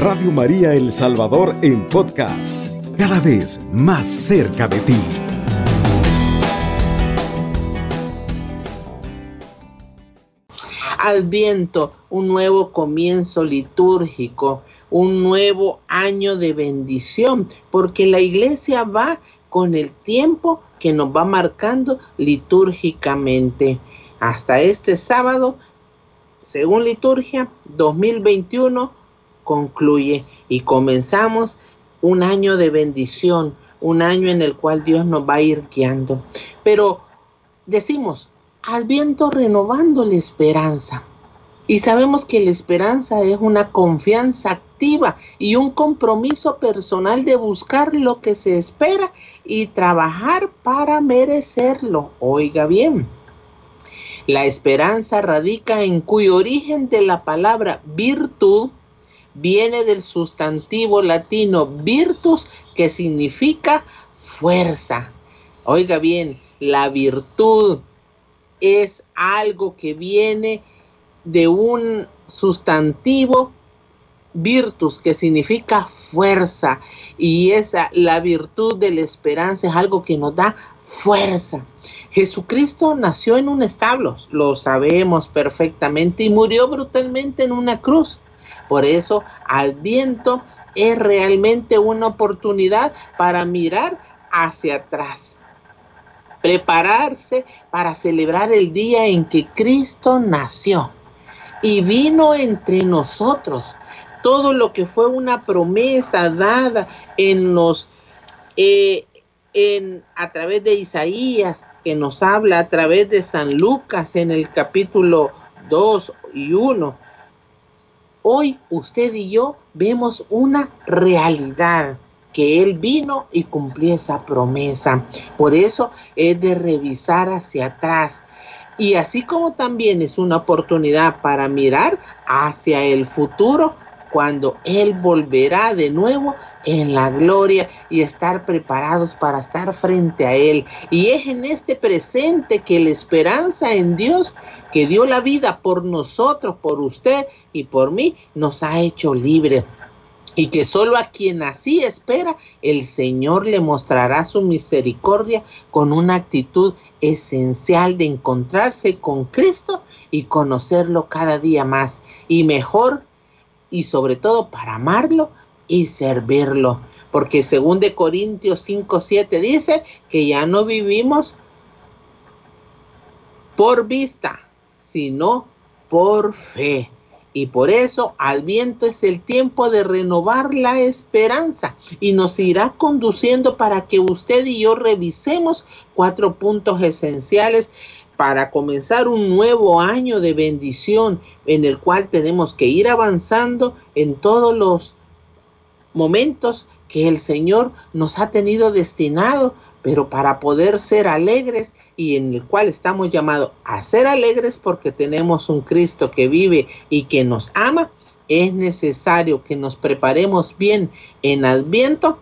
Radio María El Salvador en podcast, cada vez más cerca de ti. Al viento, un nuevo comienzo litúrgico, un nuevo año de bendición, porque la iglesia va con el tiempo que nos va marcando litúrgicamente. Hasta este sábado, según liturgia, 2021 concluye y comenzamos un año de bendición, un año en el cual Dios nos va a ir guiando. Pero decimos, al viento renovando la esperanza. Y sabemos que la esperanza es una confianza activa y un compromiso personal de buscar lo que se espera y trabajar para merecerlo. Oiga bien, la esperanza radica en cuyo origen de la palabra virtud viene del sustantivo latino virtus que significa fuerza. Oiga bien, la virtud es algo que viene de un sustantivo virtus que significa fuerza y esa la virtud de la esperanza es algo que nos da fuerza. Jesucristo nació en un establo, lo sabemos perfectamente, y murió brutalmente en una cruz. Por eso, al viento es realmente una oportunidad para mirar hacia atrás prepararse para celebrar el día en que Cristo nació y vino entre nosotros. Todo lo que fue una promesa dada en los eh, en a través de Isaías, que nos habla a través de San Lucas en el capítulo 2 y 1. Hoy usted y yo vemos una realidad que Él vino y cumplió esa promesa. Por eso es de revisar hacia atrás. Y así como también es una oportunidad para mirar hacia el futuro, cuando Él volverá de nuevo en la gloria y estar preparados para estar frente a Él. Y es en este presente que la esperanza en Dios, que dio la vida por nosotros, por usted y por mí, nos ha hecho libres y que solo a quien así espera, el Señor le mostrará su misericordia con una actitud esencial de encontrarse con Cristo y conocerlo cada día más y mejor y sobre todo para amarlo y servirlo. Porque según de Corintios 5:7 dice que ya no vivimos por vista, sino por fe. Y por eso al viento es el tiempo de renovar la esperanza y nos irá conduciendo para que usted y yo revisemos cuatro puntos esenciales para comenzar un nuevo año de bendición en el cual tenemos que ir avanzando en todos los momentos que el Señor nos ha tenido destinado, pero para poder ser alegres y en el cual estamos llamados a ser alegres porque tenemos un Cristo que vive y que nos ama, es necesario que nos preparemos bien en Adviento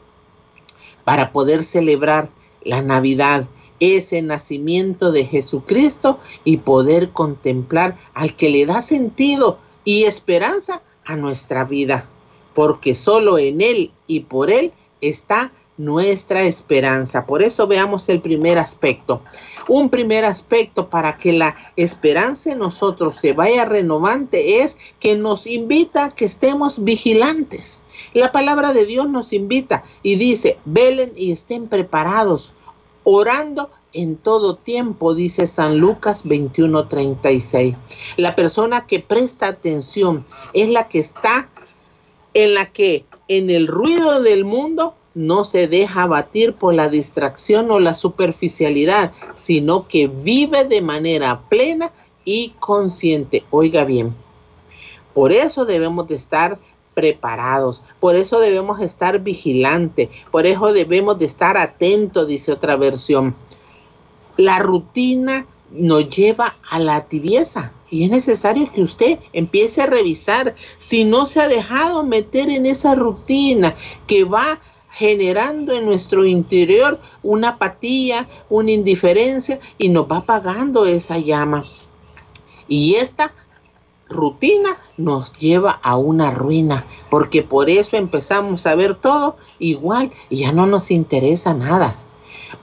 para poder celebrar la Navidad, ese nacimiento de Jesucristo y poder contemplar al que le da sentido y esperanza a nuestra vida porque solo en Él y por Él está nuestra esperanza. Por eso veamos el primer aspecto. Un primer aspecto para que la esperanza en nosotros se vaya renovante es que nos invita a que estemos vigilantes. La palabra de Dios nos invita y dice, velen y estén preparados, orando en todo tiempo, dice San Lucas 21:36. La persona que presta atención es la que está en la que en el ruido del mundo no se deja abatir por la distracción o la superficialidad, sino que vive de manera plena y consciente. Oiga bien, por eso debemos de estar preparados, por eso debemos estar vigilantes, por eso debemos de estar atentos, dice otra versión. La rutina nos lleva a la tibieza. Y es necesario que usted empiece a revisar si no se ha dejado meter en esa rutina que va generando en nuestro interior una apatía, una indiferencia y nos va apagando esa llama. Y esta rutina nos lleva a una ruina, porque por eso empezamos a ver todo igual y ya no nos interesa nada.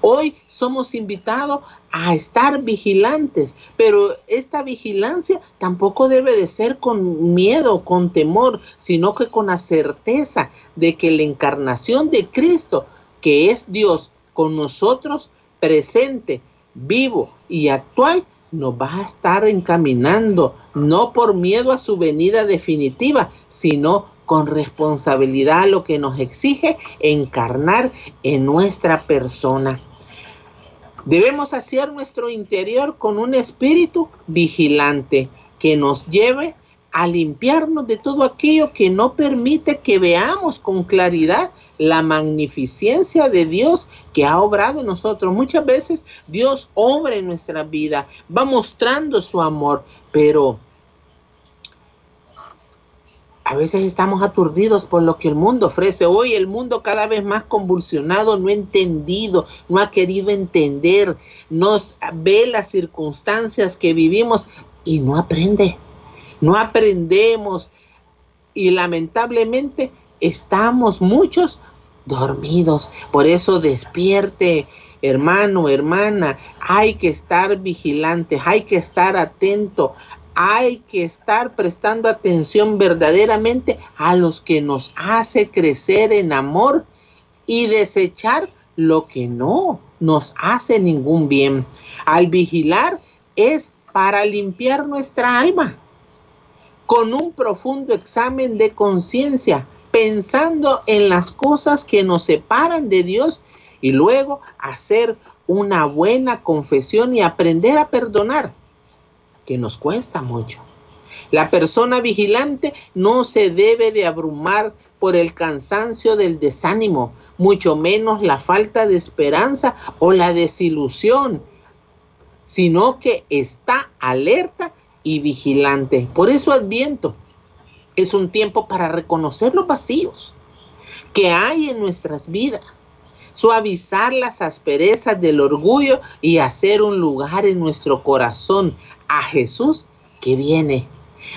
Hoy somos invitados a estar vigilantes, pero esta vigilancia tampoco debe de ser con miedo, con temor, sino que con la certeza de que la encarnación de Cristo, que es Dios con nosotros, presente, vivo y actual, nos va a estar encaminando, no por miedo a su venida definitiva, sino con responsabilidad a lo que nos exige encarnar en nuestra persona. Debemos hacer nuestro interior con un espíritu vigilante que nos lleve a limpiarnos de todo aquello que no permite que veamos con claridad la magnificencia de Dios que ha obrado en nosotros. Muchas veces Dios obra en nuestra vida, va mostrando su amor, pero a veces estamos aturdidos por lo que el mundo ofrece. Hoy el mundo cada vez más convulsionado, no entendido, no ha querido entender, nos ve las circunstancias que vivimos y no aprende no aprendemos y lamentablemente estamos muchos dormidos. Por eso despierte, hermano, hermana, hay que estar vigilante, hay que estar atento, hay que estar prestando atención verdaderamente a los que nos hace crecer en amor y desechar lo que no nos hace ningún bien. Al vigilar es para limpiar nuestra alma con un profundo examen de conciencia, pensando en las cosas que nos separan de Dios y luego hacer una buena confesión y aprender a perdonar, que nos cuesta mucho. La persona vigilante no se debe de abrumar por el cansancio del desánimo, mucho menos la falta de esperanza o la desilusión, sino que está alerta y vigilante. Por eso Adviento es un tiempo para reconocer los vacíos que hay en nuestras vidas, suavizar las asperezas del orgullo y hacer un lugar en nuestro corazón a Jesús que viene.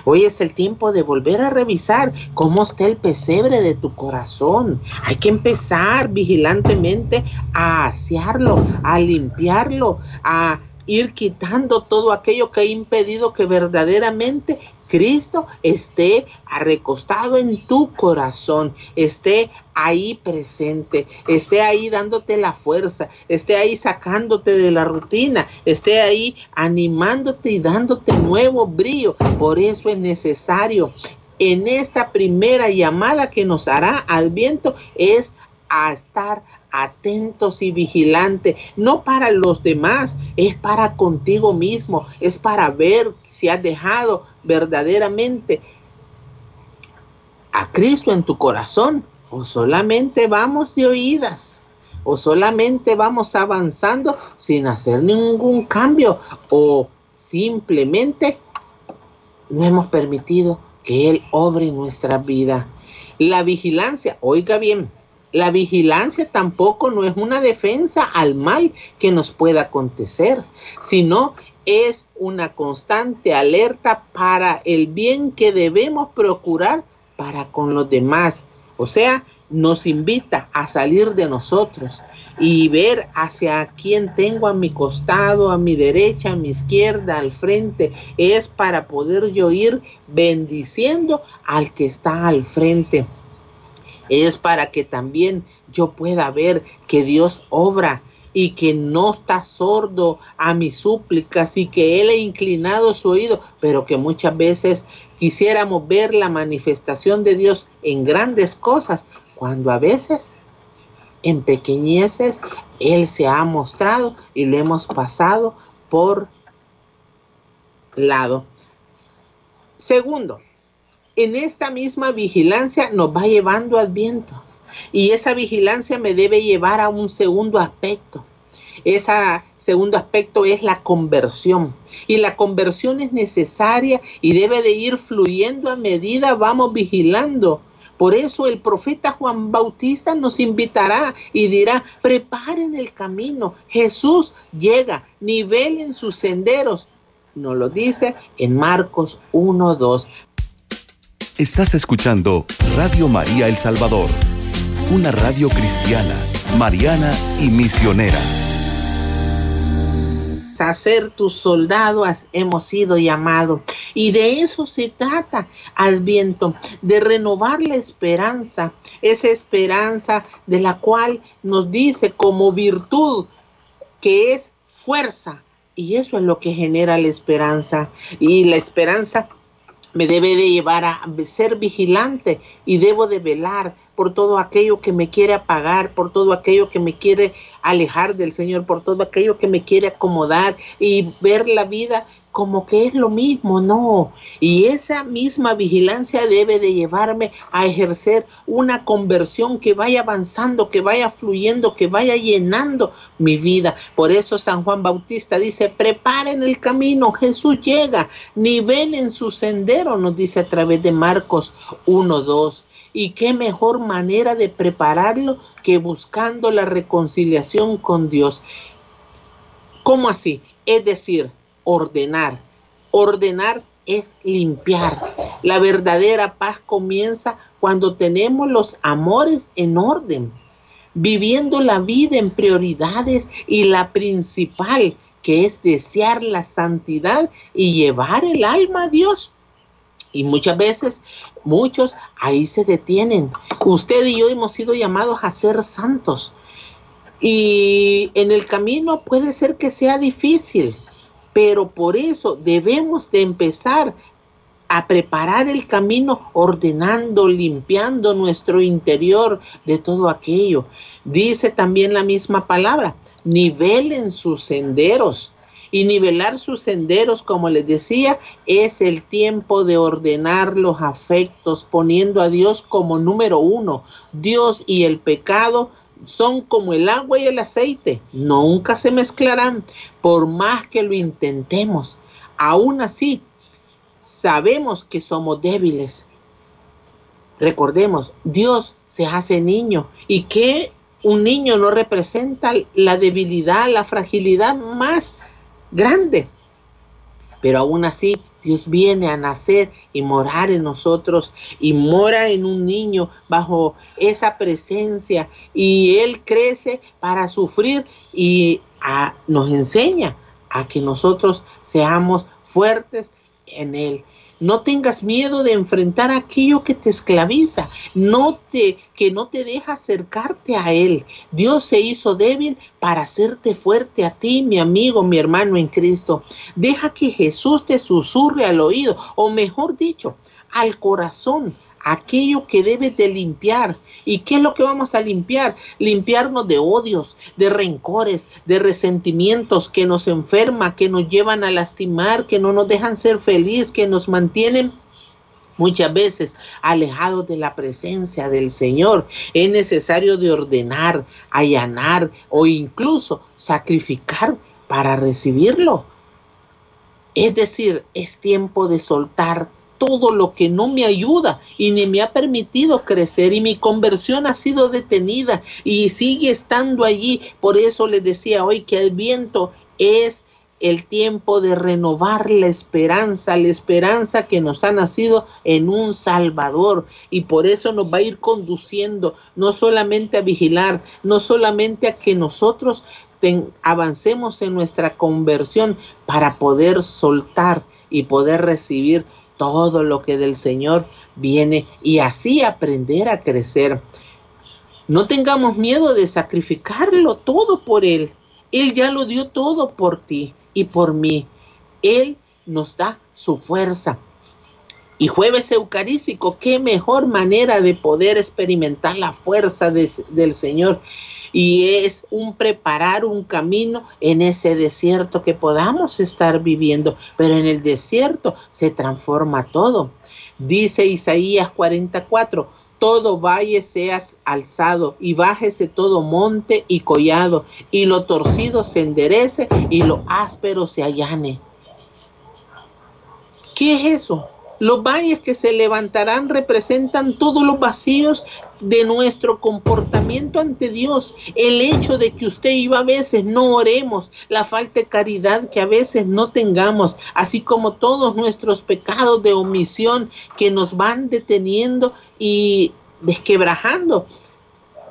Hoy es el tiempo de volver a revisar cómo está el pesebre de tu corazón. Hay que empezar vigilantemente a asearlo, a limpiarlo, a ir quitando todo aquello que ha impedido que verdaderamente Cristo esté recostado en tu corazón, esté ahí presente, esté ahí dándote la fuerza, esté ahí sacándote de la rutina, esté ahí animándote y dándote nuevo brillo. Por eso es necesario en esta primera llamada que nos hará al viento es a estar atentos y vigilantes, no para los demás, es para contigo mismo, es para ver si has dejado verdaderamente a Cristo en tu corazón o solamente vamos de oídas o solamente vamos avanzando sin hacer ningún cambio o simplemente no hemos permitido que Él obre nuestra vida. La vigilancia, oiga bien, la vigilancia tampoco no es una defensa al mal que nos pueda acontecer, sino es una constante alerta para el bien que debemos procurar para con los demás. O sea, nos invita a salir de nosotros y ver hacia quién tengo a mi costado, a mi derecha, a mi izquierda, al frente. Es para poder yo ir bendiciendo al que está al frente es para que también yo pueda ver que Dios obra y que no está sordo a mis súplicas y que Él ha inclinado su oído, pero que muchas veces quisiéramos ver la manifestación de Dios en grandes cosas, cuando a veces en pequeñeces Él se ha mostrado y lo hemos pasado por lado. Segundo, en esta misma vigilancia nos va llevando al viento. Y esa vigilancia me debe llevar a un segundo aspecto. Ese segundo aspecto es la conversión. Y la conversión es necesaria y debe de ir fluyendo a medida vamos vigilando. Por eso el profeta Juan Bautista nos invitará y dirá, preparen el camino. Jesús llega, nivelen sus senderos. nos lo dice en Marcos 1.2. Estás escuchando Radio María El Salvador, una radio cristiana, mariana y misionera a tus soldados hemos sido llamados. Y de eso se trata, Adviento, de renovar la esperanza, esa esperanza de la cual nos dice como virtud que es fuerza. Y eso es lo que genera la esperanza. Y la esperanza me debe de llevar a ser vigilante y debo de velar por todo aquello que me quiere apagar, por todo aquello que me quiere alejar del Señor, por todo aquello que me quiere acomodar y ver la vida como que es lo mismo, no. Y esa misma vigilancia debe de llevarme a ejercer una conversión que vaya avanzando, que vaya fluyendo, que vaya llenando mi vida. Por eso San Juan Bautista dice, preparen el camino, Jesús llega, nivelen su sendero, nos dice a través de Marcos 1, 2. Y qué mejor manera de prepararlo que buscando la reconciliación con Dios. ¿Cómo así? Es decir, ordenar. Ordenar es limpiar. La verdadera paz comienza cuando tenemos los amores en orden, viviendo la vida en prioridades y la principal, que es desear la santidad y llevar el alma a Dios. Y muchas veces, muchos ahí se detienen. Usted y yo hemos sido llamados a ser santos. Y en el camino puede ser que sea difícil, pero por eso debemos de empezar a preparar el camino ordenando, limpiando nuestro interior de todo aquello. Dice también la misma palabra, nivelen sus senderos y nivelar sus senderos, como les decía, es el tiempo de ordenar los afectos, poniendo a Dios como número uno. Dios y el pecado son como el agua y el aceite, nunca se mezclarán, por más que lo intentemos. Aún así, sabemos que somos débiles. Recordemos, Dios se hace niño y que un niño no representa la debilidad, la fragilidad más grande. Pero aún así, Dios viene a nacer y morar en nosotros y mora en un niño bajo esa presencia. Y Él crece para sufrir y nos enseña a que nosotros seamos fuertes en Él. No tengas miedo de enfrentar aquello que te esclaviza, no te que no te deja acercarte a él. Dios se hizo débil para hacerte fuerte a ti, mi amigo, mi hermano en Cristo. Deja que Jesús te susurre al oído, o mejor dicho, al corazón aquello que debes de limpiar. ¿Y qué es lo que vamos a limpiar? Limpiarnos de odios, de rencores, de resentimientos que nos enferman, que nos llevan a lastimar, que no nos dejan ser felices, que nos mantienen muchas veces alejados de la presencia del Señor. Es necesario de ordenar, allanar o incluso sacrificar para recibirlo. Es decir, es tiempo de soltar todo lo que no me ayuda y ni me ha permitido crecer y mi conversión ha sido detenida y sigue estando allí. Por eso les decía hoy que el viento es el tiempo de renovar la esperanza, la esperanza que nos ha nacido en un Salvador y por eso nos va a ir conduciendo no solamente a vigilar, no solamente a que nosotros avancemos en nuestra conversión para poder soltar y poder recibir todo lo que del Señor viene y así aprender a crecer. No tengamos miedo de sacrificarlo todo por Él. Él ya lo dio todo por ti y por mí. Él nos da su fuerza. Y jueves eucarístico, qué mejor manera de poder experimentar la fuerza del Señor y es un preparar un camino en ese desierto que podamos estar viviendo, pero en el desierto se transforma todo. Dice Isaías 44, todo valle seas alzado y bájese todo monte y collado y lo torcido se enderece y lo áspero se allane. ¿Qué es eso? Los valles que se levantarán representan todos los vacíos de nuestro comportamiento ante Dios. El hecho de que usted y yo a veces no oremos, la falta de caridad que a veces no tengamos, así como todos nuestros pecados de omisión que nos van deteniendo y desquebrajando.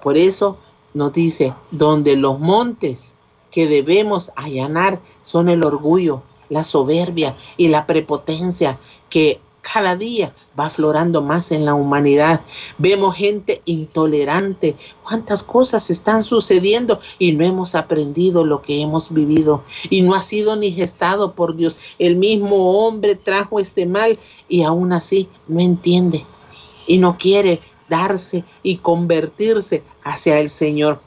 Por eso nos dice, donde los montes que debemos allanar son el orgullo, la soberbia y la prepotencia que cada día va aflorando más en la humanidad. Vemos gente intolerante. ¿Cuántas cosas están sucediendo y no hemos aprendido lo que hemos vivido? Y no ha sido ni gestado por Dios. El mismo hombre trajo este mal y aún así no entiende y no quiere darse y convertirse hacia el Señor.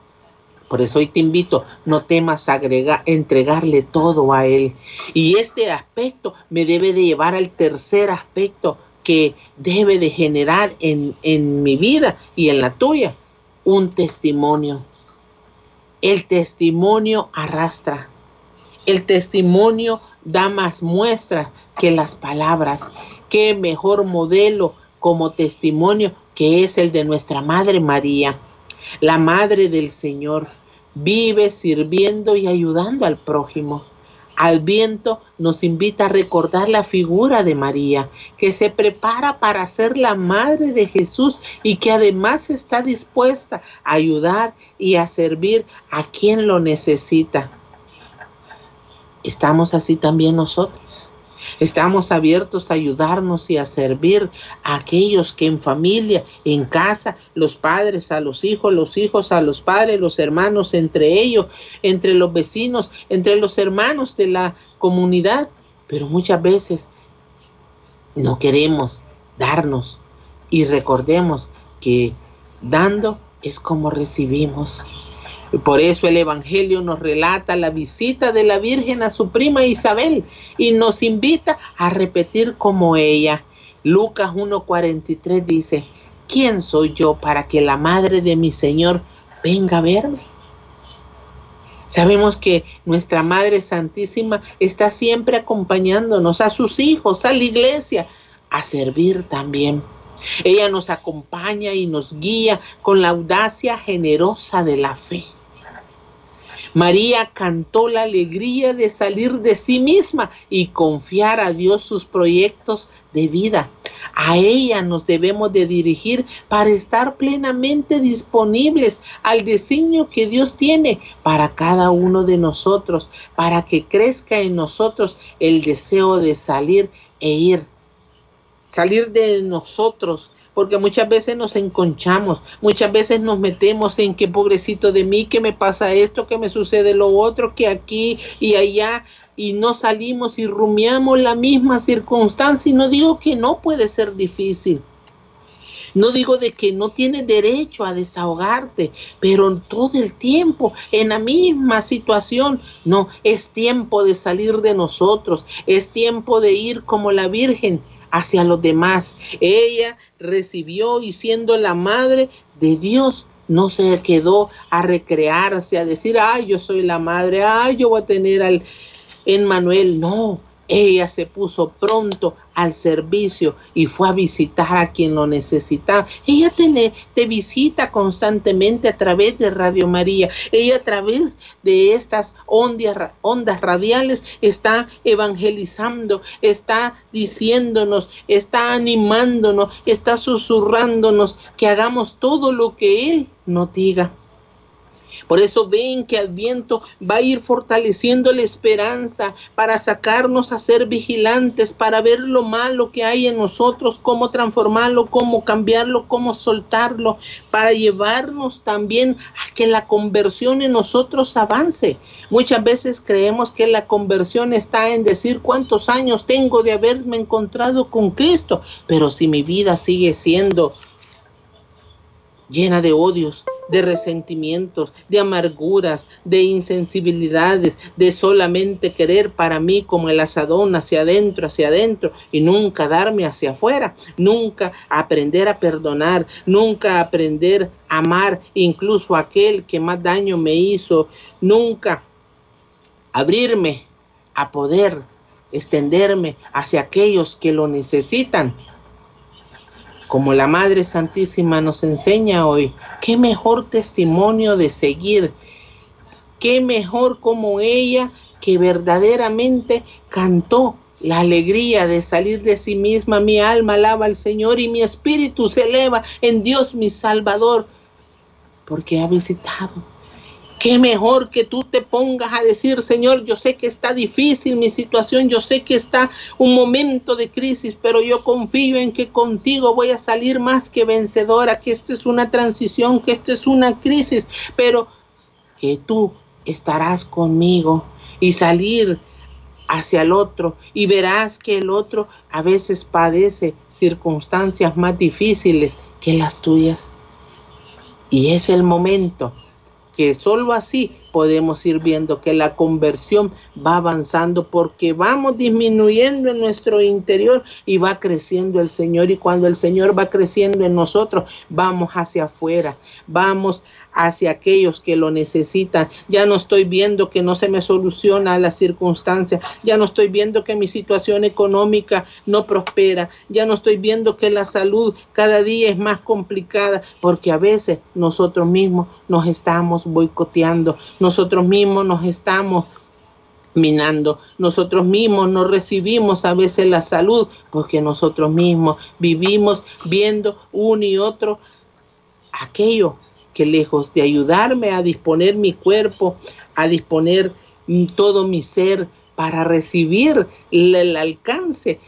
Por eso hoy te invito, no temas agregar, entregarle todo a Él. Y este aspecto me debe de llevar al tercer aspecto que debe de generar en, en mi vida y en la tuya, un testimonio. El testimonio arrastra. El testimonio da más muestra que las palabras. Qué mejor modelo como testimonio que es el de nuestra Madre María, la Madre del Señor vive sirviendo y ayudando al prójimo. Al viento nos invita a recordar la figura de María, que se prepara para ser la madre de Jesús y que además está dispuesta a ayudar y a servir a quien lo necesita. ¿Estamos así también nosotros? Estamos abiertos a ayudarnos y a servir a aquellos que en familia, en casa, los padres a los hijos, los hijos a los padres, los hermanos entre ellos, entre los vecinos, entre los hermanos de la comunidad. Pero muchas veces no queremos darnos y recordemos que dando es como recibimos. Por eso el Evangelio nos relata la visita de la Virgen a su prima Isabel y nos invita a repetir como ella. Lucas 1.43 dice, ¿quién soy yo para que la madre de mi Señor venga a verme? Sabemos que nuestra Madre Santísima está siempre acompañándonos a sus hijos, a la iglesia, a servir también. Ella nos acompaña y nos guía con la audacia generosa de la fe. María cantó la alegría de salir de sí misma y confiar a Dios sus proyectos de vida. A ella nos debemos de dirigir para estar plenamente disponibles al designio que Dios tiene para cada uno de nosotros, para que crezca en nosotros el deseo de salir e ir. Salir de nosotros porque muchas veces nos enconchamos, muchas veces nos metemos en que pobrecito de mí, que me pasa esto, que me sucede lo otro, que aquí y allá, y no salimos y rumiamos la misma circunstancia, y no digo que no puede ser difícil. No digo de que no tienes derecho a desahogarte, pero todo el tiempo en la misma situación. No, es tiempo de salir de nosotros, es tiempo de ir como la Virgen hacia los demás. Ella recibió y siendo la madre de Dios, no se quedó a recrearse, a decir, ay, yo soy la madre, ay, yo voy a tener al Manuel. No, ella se puso pronto al servicio y fue a visitar a quien lo necesitaba. Ella te, visita constantemente a través de Radio María. Ella a través de estas ondas, ondas radiales está evangelizando, está diciéndonos, está animándonos, está susurrándonos que hagamos todo lo que Él nos diga. Por eso ven que Adviento va a ir fortaleciendo la esperanza para sacarnos a ser vigilantes, para ver lo malo que hay en nosotros, cómo transformarlo, cómo cambiarlo, cómo soltarlo, para llevarnos también a que la conversión en nosotros avance. Muchas veces creemos que la conversión está en decir cuántos años tengo de haberme encontrado con Cristo, pero si mi vida sigue siendo llena de odios, de resentimientos, de amarguras, de insensibilidades, de solamente querer para mí como el asadón hacia adentro, hacia adentro y nunca darme hacia afuera, nunca aprender a perdonar, nunca aprender a amar incluso a aquel que más daño me hizo, nunca abrirme a poder extenderme hacia aquellos que lo necesitan. Como la Madre Santísima nos enseña hoy, qué mejor testimonio de seguir, qué mejor como ella que verdaderamente cantó la alegría de salir de sí misma. Mi alma alaba al Señor y mi espíritu se eleva en Dios mi Salvador, porque ha visitado Qué mejor que tú te pongas a decir, Señor, yo sé que está difícil mi situación, yo sé que está un momento de crisis, pero yo confío en que contigo voy a salir más que vencedora, que esta es una transición, que esta es una crisis, pero que tú estarás conmigo y salir hacia el otro y verás que el otro a veces padece circunstancias más difíciles que las tuyas. Y es el momento que solo así podemos ir viendo que la conversión va avanzando porque vamos disminuyendo en nuestro interior y va creciendo el Señor. Y cuando el Señor va creciendo en nosotros, vamos hacia afuera, vamos hacia aquellos que lo necesitan. Ya no estoy viendo que no se me soluciona la circunstancia, ya no estoy viendo que mi situación económica no prospera, ya no estoy viendo que la salud cada día es más complicada, porque a veces nosotros mismos nos estamos boicoteando, nosotros mismos nos estamos minando. Nosotros mismos no recibimos a veces la salud porque nosotros mismos vivimos viendo uno y otro aquello lejos de ayudarme a disponer mi cuerpo, a disponer todo mi ser para recibir el, alcance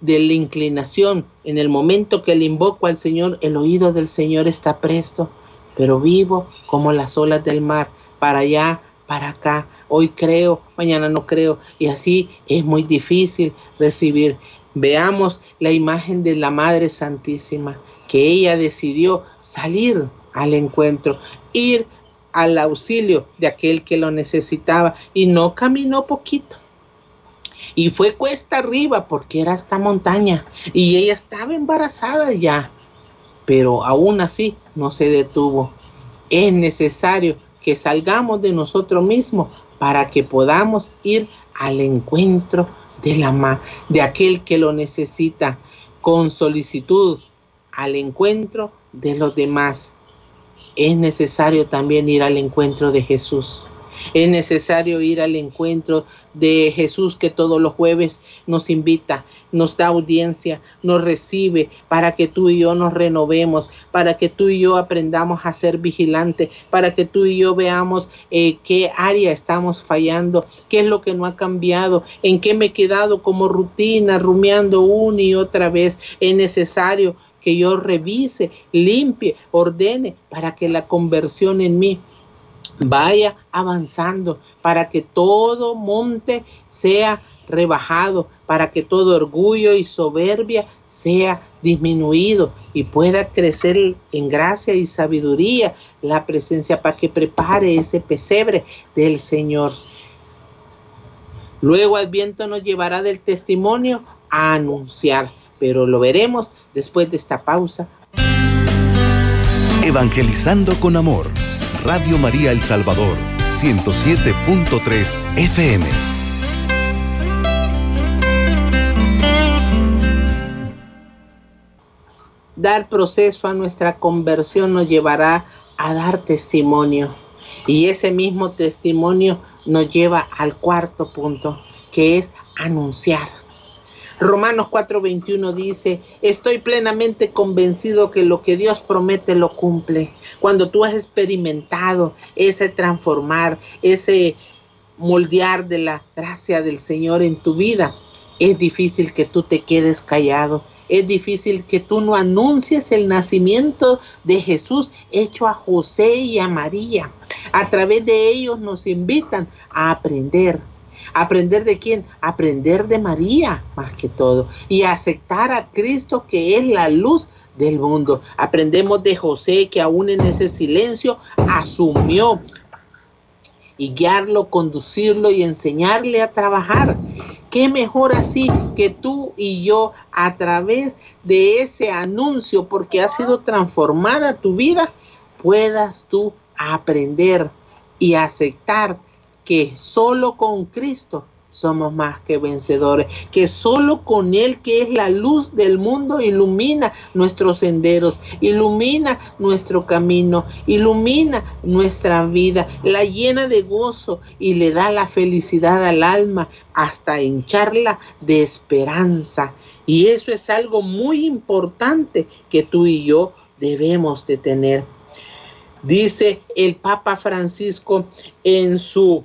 de la inclinación, en el momento que le invoco al Señor, el oído del Señor está presto, pero vivo como las olas del mar, para allá, para acá. Hoy creo, mañana no creo, y así es muy difícil recibir. Veamos la imagen de la Madre Santísima que ella decidió salir al encuentro, ir al auxilio de aquel que lo necesitaba y no caminó poquito. Y fue cuesta arriba porque era esta montaña y ella estaba embarazada ya, pero aún así no se detuvo. Es necesario que salgamos de nosotros mismos para que podamos ir al encuentro de la de aquel que lo necesita con solicitud, al encuentro de los demás. Es necesario también ir al encuentro de Jesús. Es necesario ir al encuentro de Jesús que todos los jueves nos invita, nos da audiencia, nos recibe para que tú y yo nos renovemos, para que tú y yo aprendamos a ser vigilantes, para que tú y yo veamos eh, qué área estamos fallando, qué es lo que no ha cambiado, en qué me he quedado como rutina, rumiando una y otra vez. Es necesario que yo revise, limpie, ordene para que la conversión en mí vaya avanzando, para que todo monte sea rebajado, para que todo orgullo y soberbia sea disminuido y pueda crecer en gracia y sabiduría la presencia para que prepare ese pesebre del Señor. Luego el viento nos llevará del testimonio a anunciar pero lo veremos después de esta pausa. Evangelizando con Amor, Radio María El Salvador, 107.3 FM. Dar proceso a nuestra conversión nos llevará a dar testimonio. Y ese mismo testimonio nos lleva al cuarto punto, que es anunciar. Romanos 4:21 dice, estoy plenamente convencido que lo que Dios promete lo cumple. Cuando tú has experimentado ese transformar, ese moldear de la gracia del Señor en tu vida, es difícil que tú te quedes callado. Es difícil que tú no anuncies el nacimiento de Jesús hecho a José y a María. A través de ellos nos invitan a aprender, ¿Aprender de quién? Aprender de María más que todo. Y aceptar a Cristo que es la luz del mundo. Aprendemos de José que aún en ese silencio asumió y guiarlo, conducirlo y enseñarle a trabajar. ¿Qué mejor así que tú y yo a través de ese anuncio, porque ha sido transformada tu vida, puedas tú aprender y aceptar que solo con Cristo somos más que vencedores, que solo con Él, que es la luz del mundo, ilumina nuestros senderos, ilumina nuestro camino, ilumina nuestra vida, la llena de gozo y le da la felicidad al alma hasta hincharla de esperanza. Y eso es algo muy importante que tú y yo debemos de tener. Dice el Papa Francisco en su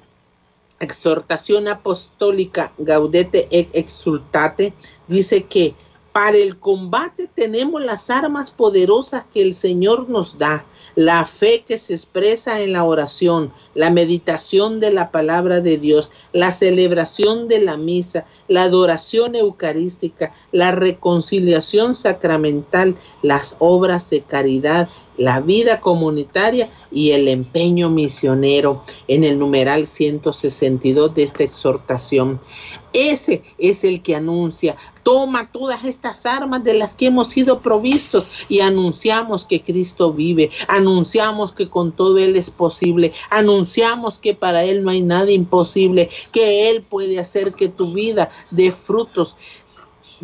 exhortación apostólica Gaudete et Exultate, dice que para el combate tenemos las armas poderosas que el Señor nos da, la fe que se expresa en la oración, la meditación de la palabra de Dios, la celebración de la misa, la adoración eucarística, la reconciliación sacramental, las obras de caridad, la vida comunitaria y el empeño misionero en el numeral 162 de esta exhortación. Ese es el que anuncia, toma todas estas armas de las que hemos sido provistos y anunciamos que Cristo vive, anunciamos que con todo Él es posible, anunciamos que para Él no hay nada imposible, que Él puede hacer que tu vida dé frutos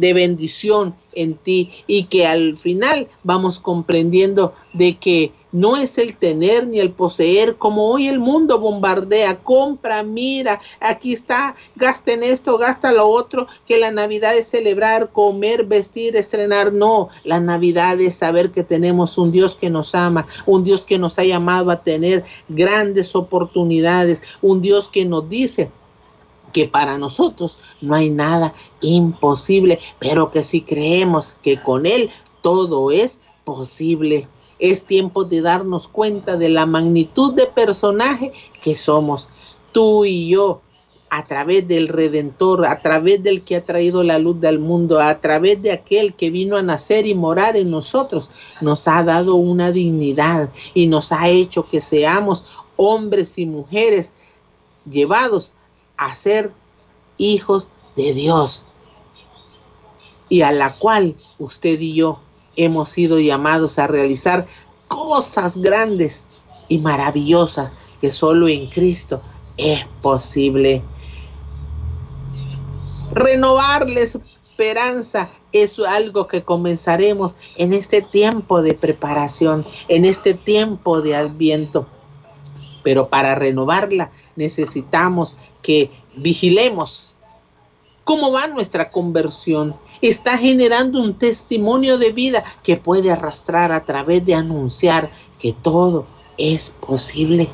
de bendición en ti y que al final vamos comprendiendo de que no es el tener ni el poseer como hoy el mundo bombardea, compra, mira, aquí está, gasta en esto, gasta lo otro, que la Navidad es celebrar, comer, vestir, estrenar, no, la Navidad es saber que tenemos un Dios que nos ama, un Dios que nos ha llamado a tener grandes oportunidades, un Dios que nos dice que para nosotros no hay nada imposible, pero que si creemos que con Él todo es posible. Es tiempo de darnos cuenta de la magnitud de personaje que somos tú y yo a través del Redentor, a través del que ha traído la luz del mundo, a través de aquel que vino a nacer y morar en nosotros, nos ha dado una dignidad y nos ha hecho que seamos hombres y mujeres llevados a ser hijos de Dios y a la cual usted y yo hemos sido llamados a realizar cosas grandes y maravillosas que solo en Cristo es posible. Renovar la esperanza es algo que comenzaremos en este tiempo de preparación, en este tiempo de adviento pero para renovarla necesitamos que vigilemos cómo va nuestra conversión. Está generando un testimonio de vida que puede arrastrar a través de anunciar que todo es posible.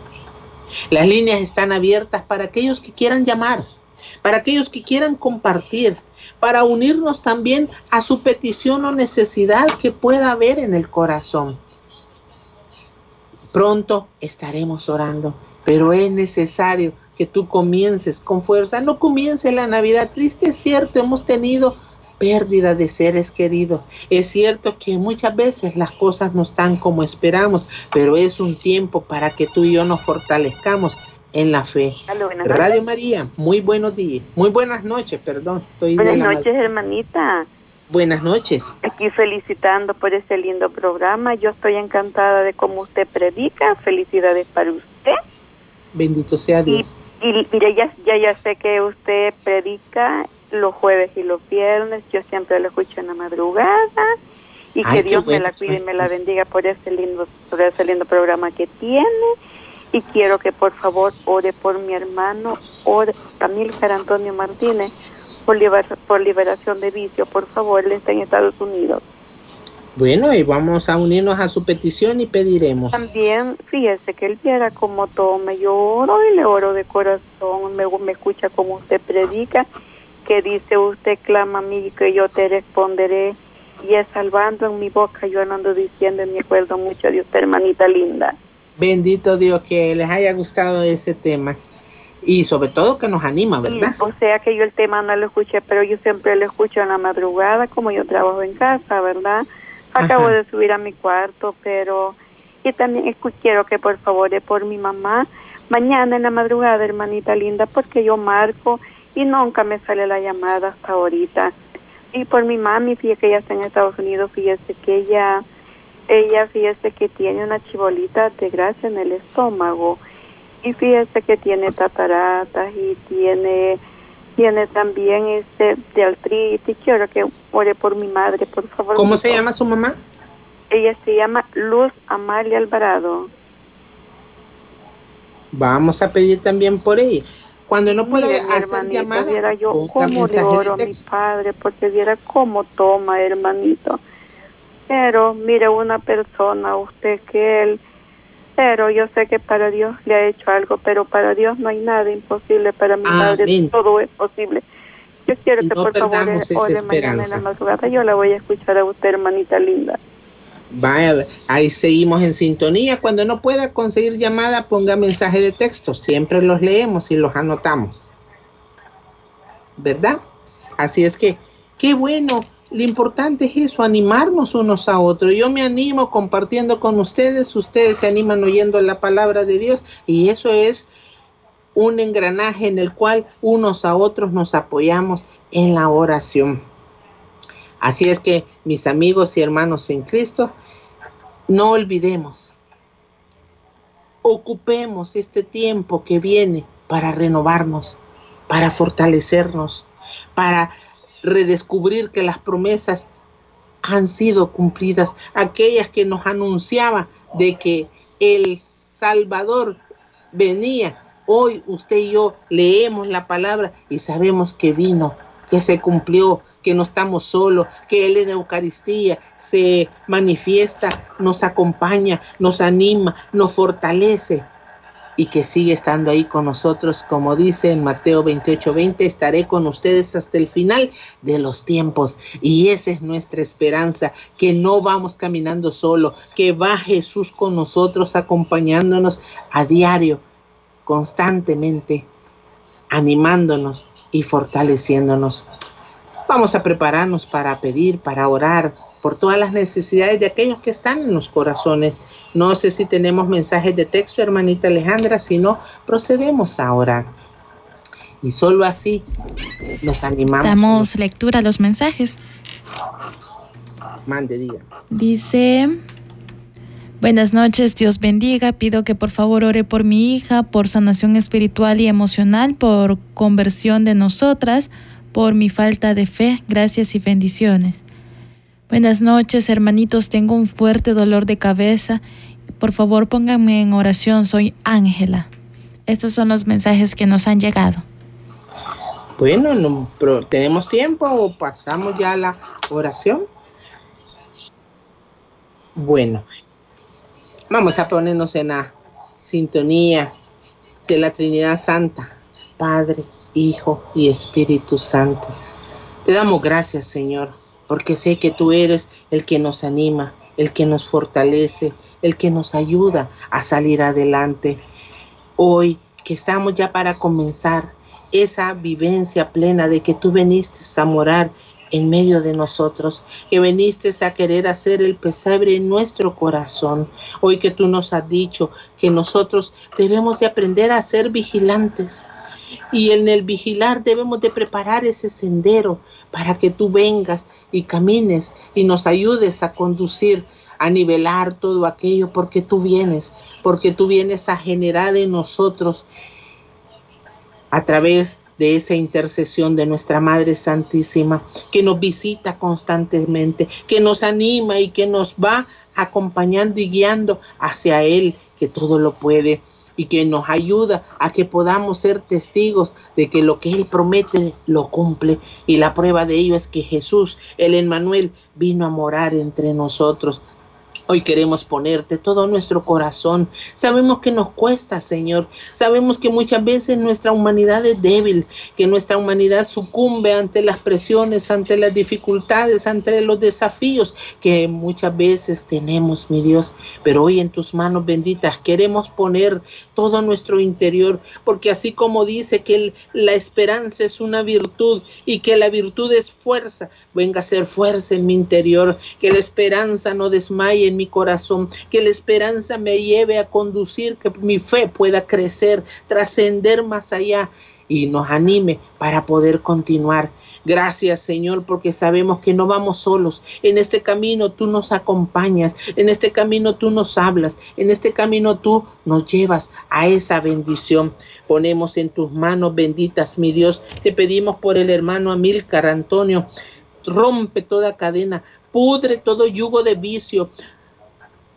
Las líneas están abiertas para aquellos que quieran llamar, para aquellos que quieran compartir, para unirnos también a su petición o necesidad que pueda haber en el corazón. Pronto estaremos orando, pero es necesario que tú comiences con fuerza. No comience la Navidad triste, es cierto, hemos tenido pérdida de seres queridos. Es cierto que muchas veces las cosas no están como esperamos, pero es un tiempo para que tú y yo nos fortalezcamos en la fe. Radio María, muy buenos días, muy buenas noches, perdón. buenas noches, hermanita. Buenas noches. Aquí felicitando por este lindo programa. Yo estoy encantada de cómo usted predica. Felicidades para usted. Bendito sea Dios. Y, mire, ya, ya, ya sé que usted predica los jueves y los viernes. Yo siempre lo escucho en la madrugada. Y que Dios me la cuide y me la bendiga por ese lindo, por ese lindo programa que tiene. Y quiero que por favor ore por mi hermano, ore Camil Antonio Martínez por, liberación de vicio, por favor, él está en Estados Unidos. Bueno, y vamos a unirnos a su petición y pediremos. También, fíjese que él viera como tome, yo oro y le oro de corazón, me, me escucha como usted predica, que dice usted clama a mí que yo te responderé, y es salvando en mi boca, yo ando diciendo y me acuerdo mucho de usted, hermanita linda. Bendito Dios que les haya gustado ese tema y sobre todo que nos anima, ¿verdad? o sea que yo el tema no lo escuché, pero yo siempre lo escucho en la madrugada, como yo trabajo en casa, ¿verdad? Acabo de subir a mi cuarto, pero y también quiero que por favor por mi mamá mañana en la madrugada, hermanita linda, porque yo marco y nunca me sale la llamada hasta ahorita. Y por mi mami, fíjese que ella está en Estados Unidos, fíjese que ella, ella fíjese que tiene una chibolita de grasa en el estómago y fíjese que tiene tataratas y tiene tiene también este de artritis. Quiero que ore por mi madre, por favor. ¿Cómo se llama su mamá? Ella se llama Luz Amalia Alvarado. Vamos a pedir también por ella. Cuando no puede hacer llamada, viera yo cómo le oro a mi padre, porque viera cómo toma, hermanito. Pero mire una persona, usted que él, pero yo sé que para Dios le ha hecho algo, pero para Dios no hay nada imposible, para mi madre todo es posible. Yo quiero que por favor ore mañana en la madrugada, yo la voy a escuchar a usted, hermanita linda. Vaya, ahí seguimos en sintonía. Cuando no pueda conseguir llamada, ponga mensaje de texto. Siempre los leemos y los anotamos. ¿Verdad? Así es que, qué bueno. Lo importante es eso, animarnos unos a otros. Yo me animo compartiendo con ustedes, ustedes se animan oyendo la palabra de Dios y eso es un engranaje en el cual unos a otros nos apoyamos en la oración. Así es que, mis amigos y hermanos en Cristo, no olvidemos, ocupemos este tiempo que viene para renovarnos, para fortalecernos, para redescubrir que las promesas han sido cumplidas, aquellas que nos anunciaba de que el Salvador venía. Hoy usted y yo leemos la palabra y sabemos que vino, que se cumplió, que no estamos solos, que Él en Eucaristía se manifiesta, nos acompaña, nos anima, nos fortalece y que sigue estando ahí con nosotros, como dice en Mateo 28, 20, estaré con ustedes hasta el final de los tiempos. Y esa es nuestra esperanza, que no vamos caminando solo, que va Jesús con nosotros, acompañándonos a diario, constantemente, animándonos y fortaleciéndonos. Vamos a prepararnos para pedir, para orar por todas las necesidades de aquellos que están en los corazones. No sé si tenemos mensajes de texto, hermanita Alejandra, si no, procedemos a orar. Y solo así nos animamos. Damos lectura a los mensajes. Mande, diga. Dice, buenas noches, Dios bendiga. Pido que por favor ore por mi hija, por sanación espiritual y emocional, por conversión de nosotras, por mi falta de fe. Gracias y bendiciones. Buenas noches, hermanitos. Tengo un fuerte dolor de cabeza. Por favor, pónganme en oración. Soy Ángela. Estos son los mensajes que nos han llegado. Bueno, no, pero ¿tenemos tiempo o pasamos ya a la oración? Bueno, vamos a ponernos en la sintonía de la Trinidad Santa, Padre, Hijo y Espíritu Santo. Te damos gracias, Señor, porque sé que tú eres el que nos anima, el que nos fortalece, el que nos ayuda a salir adelante. Hoy que estamos ya para comenzar esa vivencia plena de que tú veniste a morar en medio de nosotros, que veniste a querer hacer el pesebre en nuestro corazón. Hoy que tú nos has dicho que nosotros debemos de aprender a ser vigilantes, y en el vigilar debemos de preparar ese sendero para que tú vengas y camines y nos ayudes a conducir, a nivelar todo aquello, porque tú vienes, porque tú vienes a generar en nosotros a través de esa intercesión de nuestra Madre Santísima, que nos visita constantemente, que nos anima y que nos va acompañando y guiando hacia Él, que todo lo puede y que nos ayuda a que podamos ser testigos de que lo que Él promete lo cumple. Y la prueba de ello es que Jesús, el Emmanuel, vino a morar entre nosotros. Hoy queremos ponerte todo nuestro corazón. Sabemos que nos cuesta, Señor. Sabemos que muchas veces nuestra humanidad es débil, que nuestra humanidad sucumbe ante las presiones, ante las dificultades, ante los desafíos que muchas veces tenemos, mi Dios. Pero hoy en tus manos benditas queremos poner todo nuestro interior, porque así como dice que la esperanza es una virtud y que la virtud es fuerza, venga a ser fuerza en mi interior, que la esperanza no desmaye mi corazón, que la esperanza me lleve a conducir, que mi fe pueda crecer, trascender más allá y nos anime para poder continuar. Gracias, Señor, porque sabemos que no vamos solos. En este camino tú nos acompañas, en este camino tú nos hablas, en este camino tú nos llevas a esa bendición. Ponemos en tus manos benditas, mi Dios. Te pedimos por el hermano Amílcar Antonio. Rompe toda cadena, pudre todo yugo de vicio,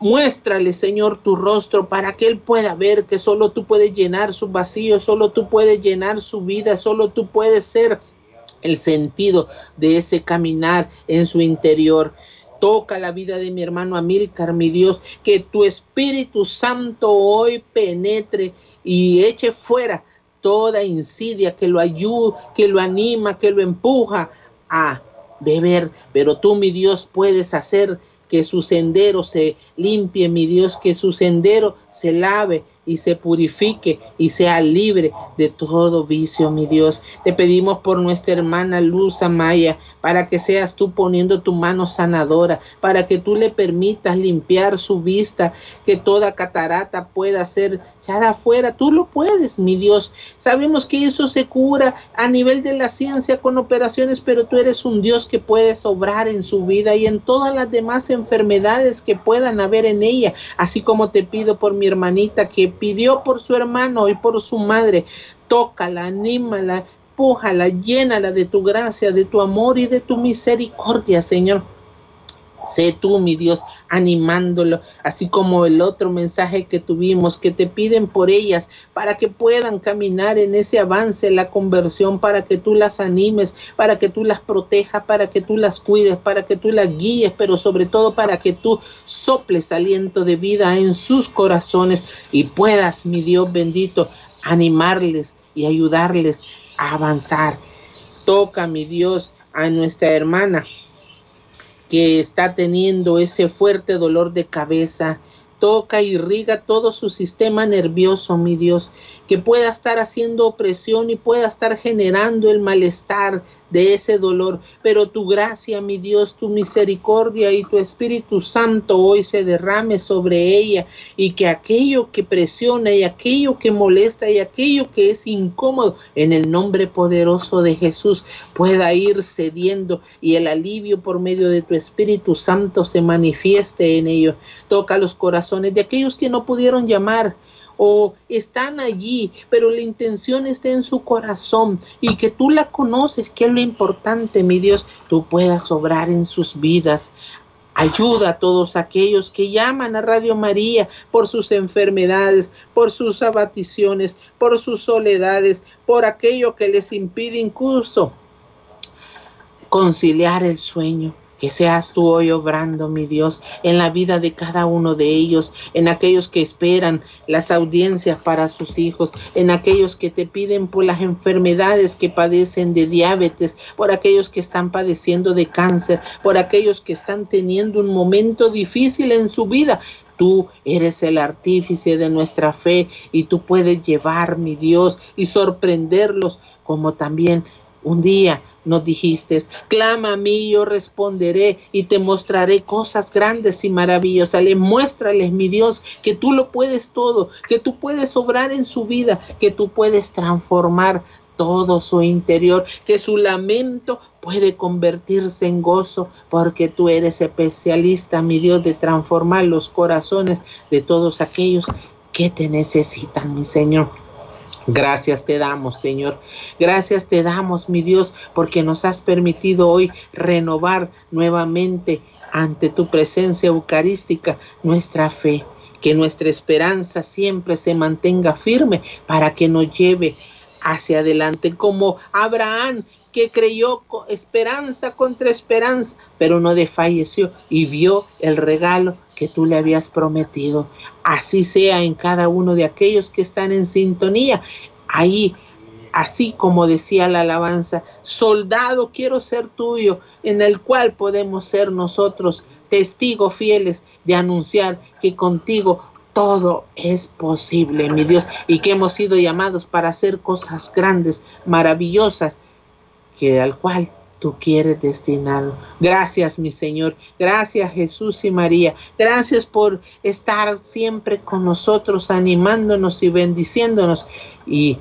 Muéstrale, Señor, tu rostro para que Él pueda ver que solo tú puedes llenar su vacío, solo tú puedes llenar su vida, solo tú puedes ser el sentido de ese caminar en su interior. Toca la vida de mi hermano Amílcar, mi Dios, que tu Espíritu Santo hoy penetre y eche fuera toda insidia que lo ayude, que lo anima, que lo empuja a beber. Pero tú, mi Dios, puedes hacer que su sendero se limpie, mi Dios, que su sendero se lave y se purifique y sea libre de todo vicio, mi Dios. Te pedimos por nuestra hermana Luz Amaya, para que seas tú poniendo tu mano sanadora, para que tú le permitas limpiar su vista, que toda catarata pueda ser echada afuera. Tú lo puedes, mi Dios. Sabemos que eso se cura a nivel de la ciencia con operaciones, pero tú eres un Dios que puedes obrar en su vida y en todas las demás enfermedades que puedan haber en ella, así como te pido por mi hermanita que pidió por su hermano y por su madre. Tócala, anímala, pújala, llénala de tu gracia, de tu amor y de tu misericordia, Señor. Sé tú, mi Dios, animándolo, así como el otro mensaje que tuvimos, que te piden por ellas, para que puedan caminar en ese avance, la conversión, para que tú las animes, para que tú las protejas, para que tú las cuides, para que tú las guíes, pero sobre todo para que tú soples aliento de vida en sus corazones y puedas, mi Dios bendito, animarles y ayudarles a avanzar. Toca, mi Dios, a nuestra hermana que está teniendo ese fuerte dolor de cabeza. Toca, y irriga todo su sistema nervioso, mi Dios, que pueda estar haciendo opresión y pueda estar generando el malestar de ese dolor, pero tu gracia, mi Dios, tu misericordia y tu Espíritu Santo hoy se derrame sobre ella y que aquello que presiona y aquello que molesta y aquello que es incómodo, en el nombre poderoso de Jesús pueda ir cediendo y el alivio por medio de tu Espíritu Santo se manifieste en ello. Toca los corazones de aquellos que no pudieron llamar o están allí, pero la intención está en su corazón y que tú la conoces, que es lo importante, mi Dios, tú puedas obrar en sus vidas. Ayuda a todos aquellos que llaman a Radio María por sus enfermedades, por sus abaticiones, por sus soledades, por aquello que les impide incluso conciliar el sueño. Que seas tú hoy obrando, mi Dios, en la vida de cada uno de ellos, en aquellos que esperan las audiencias para sus hijos, en aquellos que te piden por las enfermedades que padecen de diabetes, por aquellos que están padeciendo de cáncer, por aquellos que están teniendo un momento difícil en su vida. Tú eres el artífice de nuestra fe y tú puedes llevar, mi Dios, y sorprenderlos como también un día nos dijiste, clama a mí, yo responderé y te mostraré cosas grandes y maravillosas. Le muéstrales, mi Dios, que tú lo puedes todo, que tú puedes obrar en su vida, que tú puedes transformar todo su interior, que su lamento puede convertirse en gozo, porque tú eres especialista, mi Dios, de transformar los corazones de todos aquellos que te necesitan, mi Señor. Gracias te damos, Señor. Gracias te damos, mi Dios, porque nos has permitido hoy renovar nuevamente ante tu presencia eucarística nuestra fe. Que nuestra esperanza siempre se mantenga firme para que nos lleve hacia adelante, como Abraham que creyó esperanza contra esperanza, pero no desfalleció y vio el regalo que tú le habías prometido. Así sea en cada uno de aquellos que están en sintonía. Ahí, así como decía la alabanza, soldado quiero ser tuyo, en el cual podemos ser nosotros testigos fieles de anunciar que contigo todo es posible, mi Dios, y que hemos sido llamados para hacer cosas grandes, maravillosas, que al cual tú quieres destinarlo. Gracias, mi Señor. Gracias, Jesús y María. Gracias por estar siempre con nosotros, animándonos y bendiciéndonos y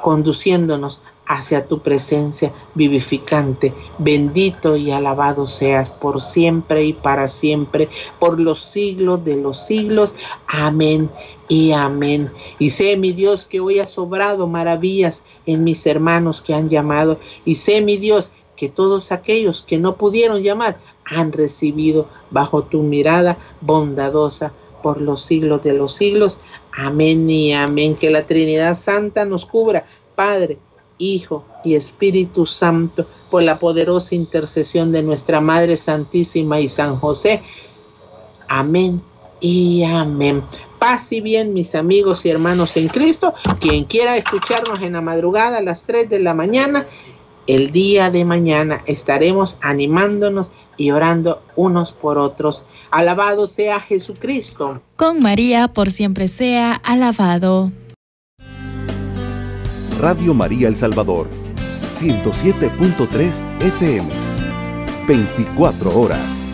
conduciéndonos hacia tu presencia vivificante. Bendito y alabado seas por siempre y para siempre, por los siglos de los siglos. Amén y amén. Y sé, mi Dios, que hoy has sobrado maravillas en mis hermanos que han llamado. Y sé, mi Dios, que todos aquellos que no pudieron llamar han recibido bajo tu mirada bondadosa por los siglos de los siglos. Amén y amén. Que la Trinidad Santa nos cubra, Padre, Hijo y Espíritu Santo, por la poderosa intercesión de nuestra Madre Santísima y San José. Amén y amén. Paz y bien, mis amigos y hermanos en Cristo. Quien quiera escucharnos en la madrugada a las 3 de la mañana, el día de mañana estaremos animándonos y orando unos por otros. Alabado sea Jesucristo. Con María por siempre sea alabado. Radio María El Salvador, 107.3 FM, 24 horas.